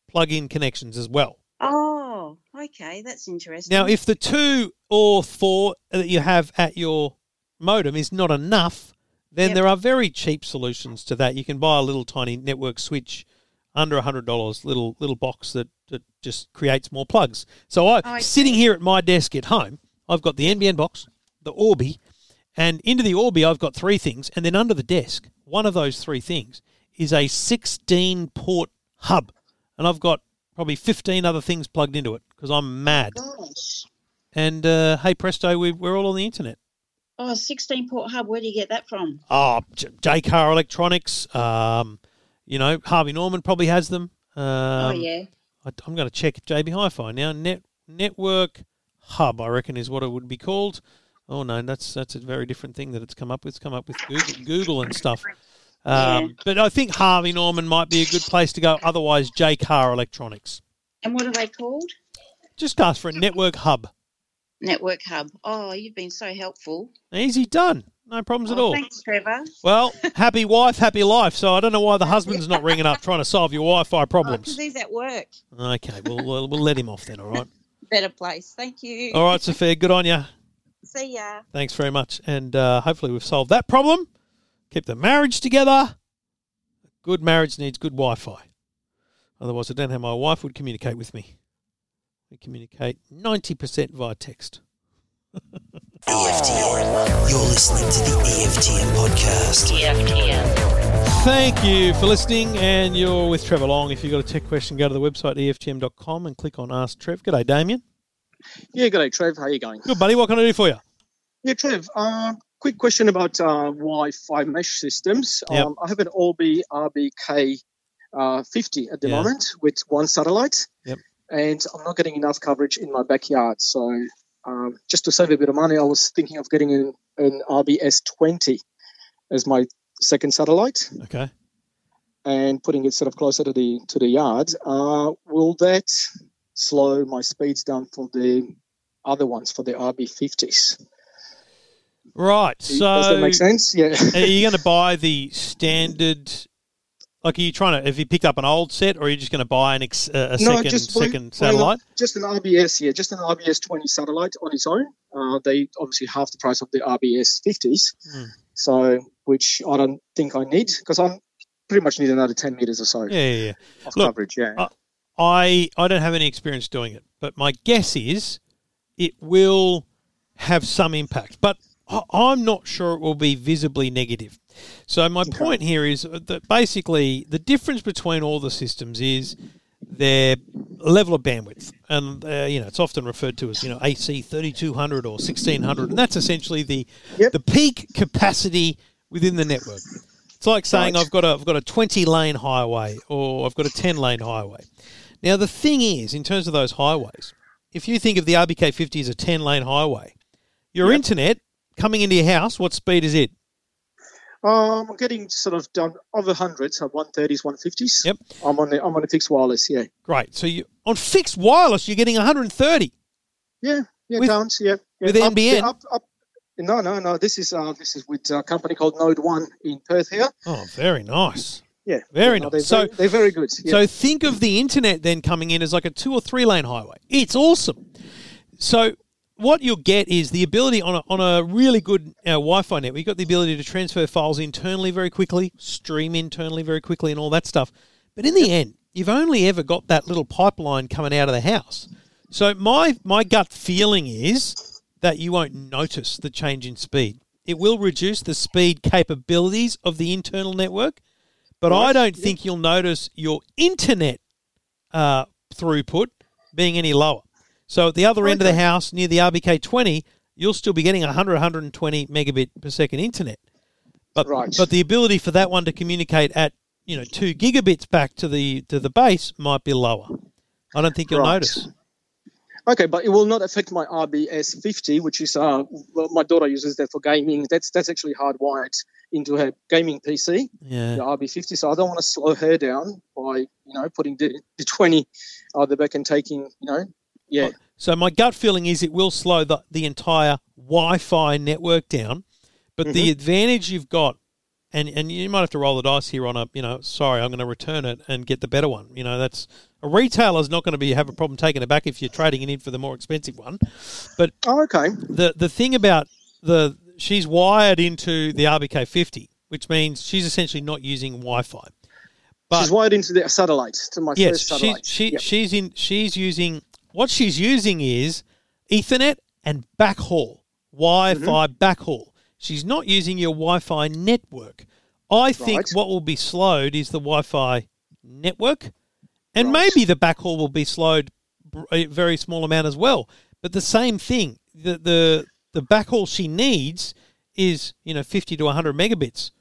plug-in connections as well. Oh, okay, that's interesting. Now, if the two or four that you have at your modem is not enough, then Yep. there are very cheap solutions to that. You can buy a little tiny network switch under hundred dollars, little little box that, that just creates more plugs. So I I sitting here at my desk at home, I've got the NBN box, the Orbi, and into the Orbi I've got three things, and then under the desk, one of those three things is a sixteen port hub, and I've got probably fifteen other things plugged into it because I'm mad. Gosh. And uh, hey presto, we, we're all on the internet. Oh, 16 port hub, where do you get that from? Oh, J- Jaycar Electronics. Um, you know, Harvey Norman probably has them. Um, oh, yeah. I, I'm going to check JB Hi-Fi now. Net Network Hub, I reckon, is what it would be called. Oh no, that's that's a very different thing that it's come up with. It's come up with Google, Google and stuff. Um, Yeah. But I think Harvey Norman might be a good place to go. Otherwise, Jaycar Electronics. And what are they called? Just ask for a Network Hub. Network Hub. Oh, you've been so helpful. Easy done. No problems at Oh, all. Thanks, Trevor. Well, happy wife, happy life. So I don't know why the husband's not ringing up trying to solve your Wi-Fi Because problems. he's at work. Okay, we'll, we'll we'll let him off then. All right. Better place. Thank you. All right, Sophia. Good on you. See ya. Thanks very much, and uh, hopefully we've solved that problem. Keep the marriage together. Good marriage needs good Wi-Fi. Otherwise, I don't know how my wife would communicate with me. We communicate ninety percent via text. EFTM. You're listening to the EFTM podcast. EFTM. Thank you for listening, and you're with Trevor Long. If you've got a tech question, go to the website EFTM.com and click on Ask Trev. G'day, Damien. Yeah, good day, Trev. How are you going? Good, buddy. What can I do for you? Yeah, Trev. Uh, quick question about uh, Wi-Fi mesh systems. Yep. Um, I have an Orbi RBK uh, 50 at the Yeah. moment with one satellite, Yep. And I'm not getting enough coverage in my backyard. So, um, just to save a bit of money, I was thinking of getting an, an RBS 20 as my second satellite Okay. and putting it sort of closer to the to the yard. Uh, will that slow my speeds down for the other ones for the RB50s? Right. So does that make sense? Yeah. are you going to buy the standard? Like, are you trying to? Have you picked up an old set, or are you just going to buy an ex, uh, a No, second just one- second one- satellite? just an RBS, yeah, just an RBS 20 satellite on its own. Uh, they obviously half the price of the RBS 50s, Hmm. so which I don't think I need because I'm pretty much need another 10 meters or so Yeah, yeah, yeah. of Look, coverage. Yeah. uh, I I don't have any experience doing it, but my guess is it will have some impact. But I- I'm not sure it will be visibly negative. So my point here is that basically the difference between all the systems is their level of bandwidth, and uh, you know it's often referred to as you know AC 3200 or 1600, and that's essentially the Yep. the peak capacity within the network. It's like saying Right. I've got a I've got a 20 lane highway or I've got a 10 lane highway. Now the thing is, in terms of those highways, if you think of the RBK 50 as a 10 lane highway, your internet coming into your house, what speed is it? Um, I'm getting sort of done over hundreds, so 130s, 150s. Yep. I'm on the I'm on a fixed wireless. Yeah. Great. So you on fixed wireless, you're getting 130. Yeah. Yeah. With- counts. Yeah. yeah. with Up- NBN? Up, up, no, no, no. This is uh, this is with a company called Node One in Perth here. Oh, very nice. Yeah, Very no, nice. They're, So- very, they're very good. Yeah. So think of the internet then coming in as like a two or three lane highway. It's awesome. So what you'll get is the ability on a, on a really good uh, Wi-Fi network. You've got the ability to transfer files internally very quickly, stream internally very quickly, and all that stuff. But in the end, you've only ever got that little pipeline coming out of the house. So my my gut feeling is that you won't notice the change in speed. It will reduce the speed capabilities of the internal network, but I don't think you'll notice your internet uh, throughput being any lower. So at the other end of the house, near the RBK20, you'll still be getting 100, 120 megabit per second internet. But Right. but the ability for that one to communicate at you know two gigabits back to the to the base might be lower. I don't think you'll Right. notice. Okay, but it will not affect my RBS 50, which is uh, well, my daughter uses that for gaming. That's that's actually hardwired into her gaming PC, Yeah. the RB50. So I don't want to slow her down by you know putting the, the 20 uh, the back and taking you know yeah So my gut feeling is it will slow the, the entire Wi-Fi network down, but the Mhm. advantage you've got, and and you might have to roll the dice here on a you know sorry I'm going to return it and get the better one. You know that's a retailer's not going to be have a problem taking it back if you're trading it in for the more expensive one. But oh, okay the the thing about the she's wired into the RBK50, which means she's essentially not using Wi-Fi. But she's wired into the satellite to my yes, first she, satellite. she Yep. she's in she's using what she's using is Ethernet and backhaul, Wi-Fi Mm-hmm. backhaul. She's not using your Wi-Fi network. I think Right. what will be slowed is the Wi-Fi network, and maybe the backhaul will be slowed a very small amount as well. But the same thing, the the the backhaul she needs is you know fifty to hundred megabits.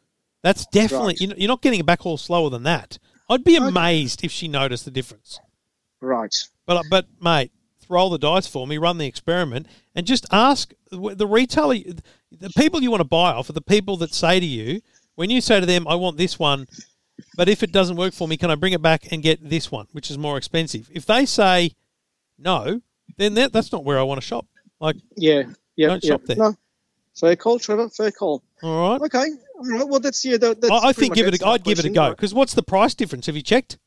That's definitely Right. you know, you're not getting a backhaul slower than that. I'd be amazed if she noticed the difference. Right. But but mate, roll the dice for me, run the experiment, and just ask the retailer, the people you want to buy off are the people that say to you when you say to them, "I want this one," but if it doesn't work for me, can I bring it back and get this one, which is more expensive? If they say no, then that, that's not where I want to shop. Like, Yeah, yeah, Don't yeah. shop there. No, fair call, Trevor. Fair call. all right. Okay, all right. Well, that's yeah. That, that's I, I think give it. A, I'd give it a go because what's the price difference? Have you checked?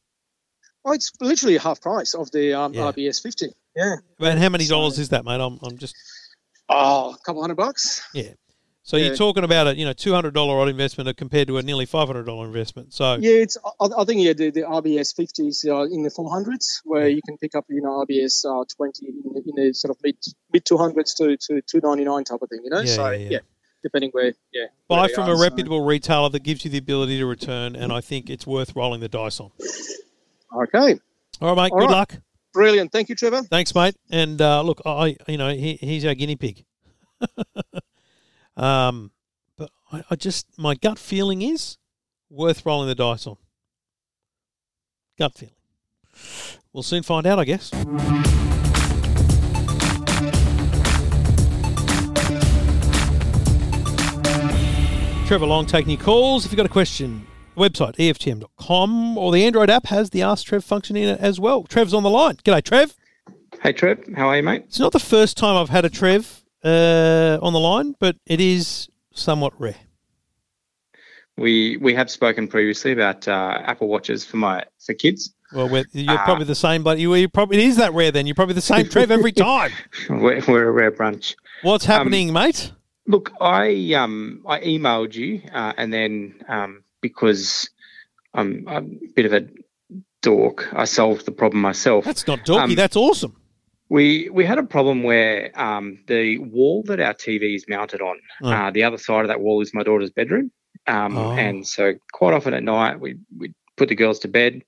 Oh, it's literally half price of the um, Yeah. RBS 50. Yeah. And how many dollars is that, mate? I'm, I'm just Oh, a couple hundred bucks. yeah. So Yeah. you're talking about a you know two hundred dollar odd investment compared to a nearly five hundred dollar investment. So Yeah, it's. I, I think yeah, the, the RBS 50s uh, in the 400s, where you can pick up you know RBS uh, 20 in the, in the sort of mid mid 200s to to 299 type of thing. You know, Yeah, so yeah, yeah. depending where yeah. buy where from are, a so- reputable retailer that gives you the ability to return, and I think it's worth rolling the dice on. Okay, All right, mate. All good right. luck. brilliant. Thank you, Trevor. Thanks, mate. And uh, look, I you know he, he's our guinea pig. um, but I, I just my gut feeling is worth rolling the dice on. Gut feeling. We'll soon find out, I guess. Trevor Long taking your calls. If you've got a question, website EFTM.com or the Android app has the Ask Trev function in it as well. Trev's on the line. G'day, Trev. Hey Trev, how are you, mate? It's not the first time I've had a Trev uh, on the line, but it is somewhat rare. We we have spoken previously about uh, Apple watches for my for kids. Well, we're, you're Ah. probably the same, but you, you probably it is that rare. Then you're probably the same Trev every time. We're, we're a rare bunch. What's happening, mate? Look, I um I emailed you, uh, and then um because I'm, I'm a bit of a dork, I solved the problem myself. That's not dorky. Um, That's awesome. We we had a problem where um, the wall that our TV is mounted on, Oh. uh, the other side of that wall is my daughter's bedroom, um, Oh. and so quite often at night we we put the girls to bed,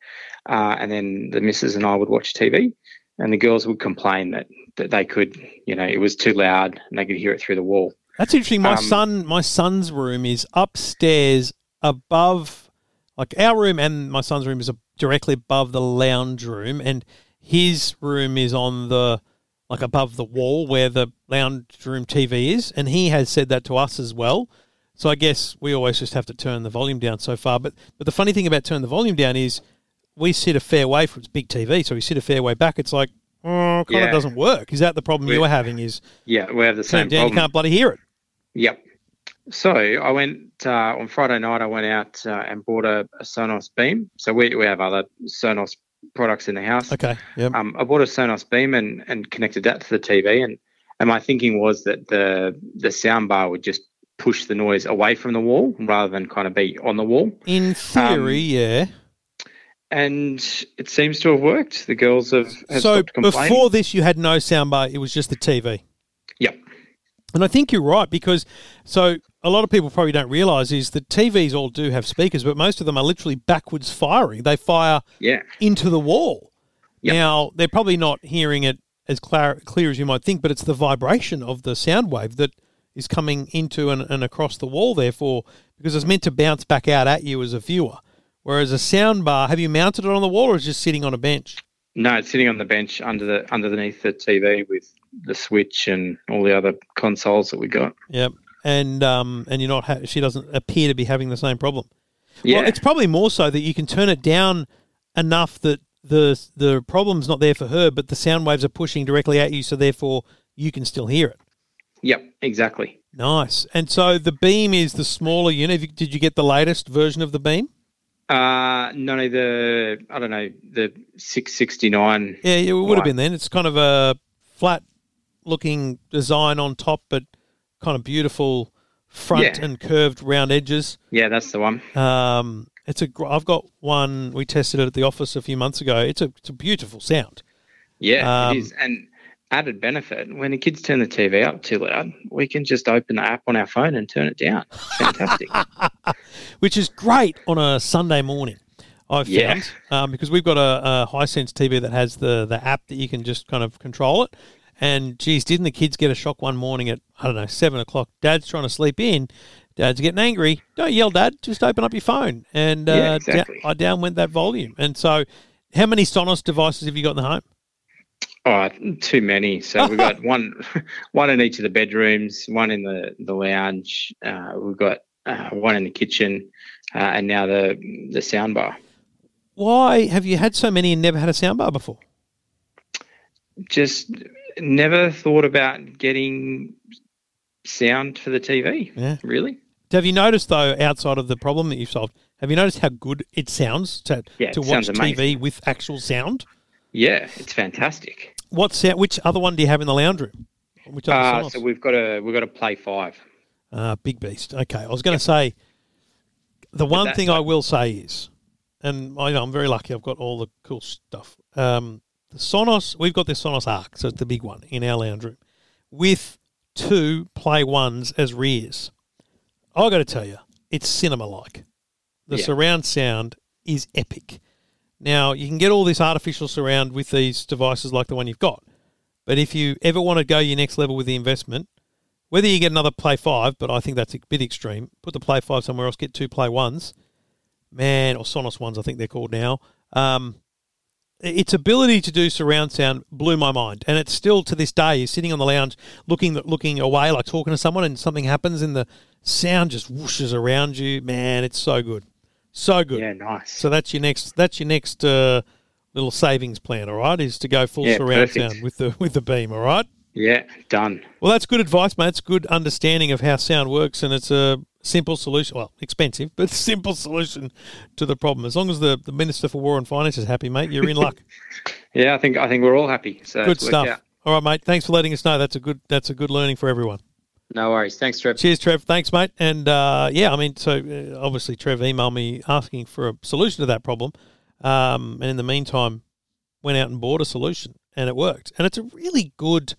uh, and then the missus and I would watch TV, and the girls would complain that that they could, you know, it was too loud and they could hear it through the wall. That's interesting. My Um, son, my son's room is upstairs above, like our room, and my son's room is directly above the lounge room, and his room is on the like above the wall where the lounge room TV is, and he has said that to us as well. So I guess we always just have to turn the volume down so far. But but the funny thing about turning the volume down is we sit a fair way from its big TV, so we sit a fair way back. It's like oh, kind Yeah. of doesn't work. Is that the problem We- you were having? Is Yeah, we have the same down, you can't bloody hear it. Yep. So I went uh, on Friday night. I went out uh, and bought a, a Sonos Beam. So we, we have other Sonos products in the house. Okay. Yep. Um, I bought a Sonos Beam and, and connected that to the TV. And, and my thinking was that the the sound bar would just push the noise away from the wall rather than kind of be on the wall. In theory, yeah. And it seems to have worked. The girls have, have So before this, you had no soundbar; it was just the TV. Yep. And I think you're right because so a lot of people probably don't realise is that TVs all do have speakers, but most of them are literally backwards firing. They fire Yeah. into the wall. Now they're probably not hearing it as clear, clear as you might think, but it's the vibration of the sound wave that is coming into and, and across the wall. Therefore, because it's meant to bounce back out at you as a viewer. Whereas a sound bar, have you mounted it on the wall or is it just sitting on a bench? No, it's sitting on the bench under the underneath the TV with the switch and all the other consoles that we got. Yep. And um and you're not ha- she doesn't appear to be having the same problem. Yeah. Well, it's probably more so that you can turn it down enough that the the problem's not there for her, but the sound waves are pushing directly at you, so therefore you can still hear it. Yep, exactly. Nice. And so the beam is the smaller unit. Did you get the latest version of the beam? Uh, no, no, the I don't know the six sixty nine. Yeah, it would have been then. It's kind of a flat looking design on top, but kind of beautiful front Yeah. and curved round edges. Yeah, that's the one. Um, it's a. I've got one. We tested it at the office a few months ago. It's a. It's a beautiful sound. Yeah, Um, it is. And added benefit when the kids turn the TV up too loud, we can just open the app on our phone and turn it down. Fantastic. which is great on a Sunday morning. I've Yeah. found um, because we've got a, a sense TV that has the the app that you can just kind of control it. And geez, didn't the kids get a shock one morning at I don't know seven o'clock? Dad's trying to sleep in. Dad's getting angry. Don't yell, Dad. Just open up your phone. And uh, Yeah, exactly. I down went that volume. And so, how many Sonos devices have you got in the home? Oh, too many. So we've got one, one in each of the bedrooms, one in the the lounge. Uh, we've got uh, one in the kitchen, uh, and now the the sound bar. Why have you had so many and never had a soundbar before? Just never thought about getting sound for the TV. Yeah. Really? Have you noticed though, outside of the problem that you've solved, have you noticed how good it sounds to Yeah, to watch TV with actual sound? Yeah, it's fantastic. What sound? Which other one do you have in the lounge room? Which other Uh, so we've got a we've got a Play Five. Uh, big beast. Okay, I was going to say the one thing I will say is, and I know I'm very lucky. I've got all the cool stuff. Um, the Sonos, we've got this Sonos Arc, so it's the big one in our lounge room, with two Play Ones as rears. I got to tell you, it's cinema like. The Yeah. surround sound is epic. Now you can get all this artificial surround with these devices like the one you've got, but if you ever want to go your next level with the investment, whether you get another Play 5, but I think that's a bit extreme, put the Play 5 somewhere else, get two Play 1s, man, or Sonos 1s, I think they're called now. Um, its ability to do surround sound blew my mind. And it's still to this day, you're sitting on the lounge looking looking away, like talking to someone, and something happens, and the sound just whooshes around you. Man, it's so good. So good. Yeah, nice. So that's your next that's your next uh, little savings plan, all right, is to go full Yeah, surround perfect. sound with the with the beam, all right? Yeah, done. Well, that's good advice, mate. It's good understanding of how sound works, and it's a simple solution. Well, expensive, but simple solution to the problem. As long as the, the Minister for War and Finance is happy, mate, you're in luck. Yeah, I think I think we're all happy. So good stuff. All right, mate. Thanks for letting us know. That's a good that's a good learning for everyone. No worries. Thanks, Trev. Cheers, Trev. Thanks, mate. And uh, yeah, I mean, so uh, obviously Trev emailed me asking for a solution to that problem, um, and in the meantime, went out and bought a solution, and it worked. And it's a really good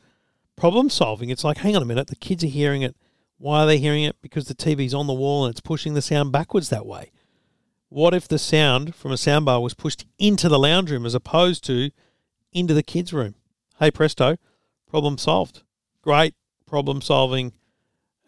problem solving. It's like, hang on a minute, the kids are hearing it. Why are they hearing it? Because the TV's on the wall and it's pushing the sound backwards that way. What if the sound from a soundbar was pushed into the lounge room as opposed to into the kids' room? Hey, presto, problem solved. Great problem solving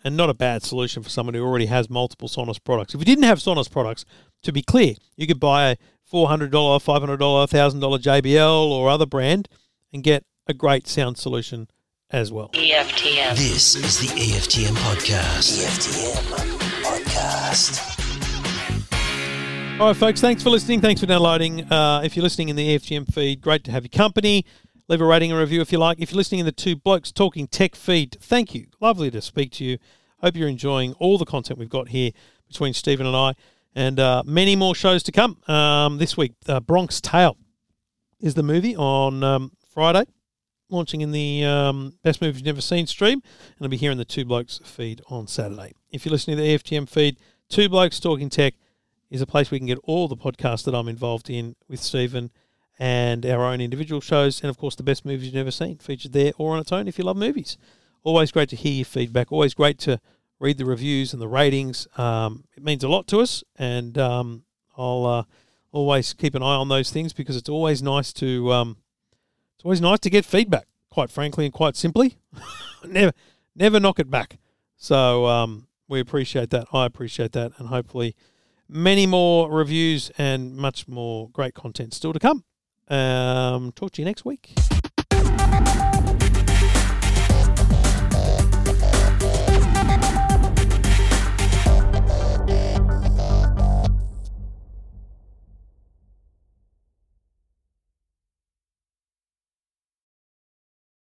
and not a bad solution for someone who already has multiple Sonos products. If you didn't have Sonos products, to be clear, you could buy a $400, $500, $1,000 JBL or other brand and get a great sound solution as well. EFTM. This is the EFTM podcast. EFTM podcast. All right, folks, thanks for listening. Thanks for downloading. Uh, if you're listening in the EFTM feed, great to have your company. Leave a rating and review if you like. If you're listening in the Two Blokes Talking Tech feed, thank you. Lovely to speak to you. Hope you're enjoying all the content we've got here between Stephen and I, and uh, many more shows to come. Um, this week, uh, Bronx Tale is the movie on um, Friday, launching in the um, Best Movies You've Never Seen stream, and I'll be here in the Two Blokes feed on Saturday. If you're listening to the EFTM feed, Two Blokes Talking Tech is a place you can get all the podcasts that I'm involved in with Stephen and our own individual shows, and of course the best movies you've never seen featured there or on its own if you love movies. Always great to hear your feedback. Always great to read the reviews and the ratings. Um, it means a lot to us, and um, I'll uh, always keep an eye on those things because it's always nice to um, it's always nice to get feedback. Quite frankly and quite simply, never never knock it back. So um, we appreciate that. I appreciate that, and hopefully many more reviews and much more great content still to come. Um, talk to you next week.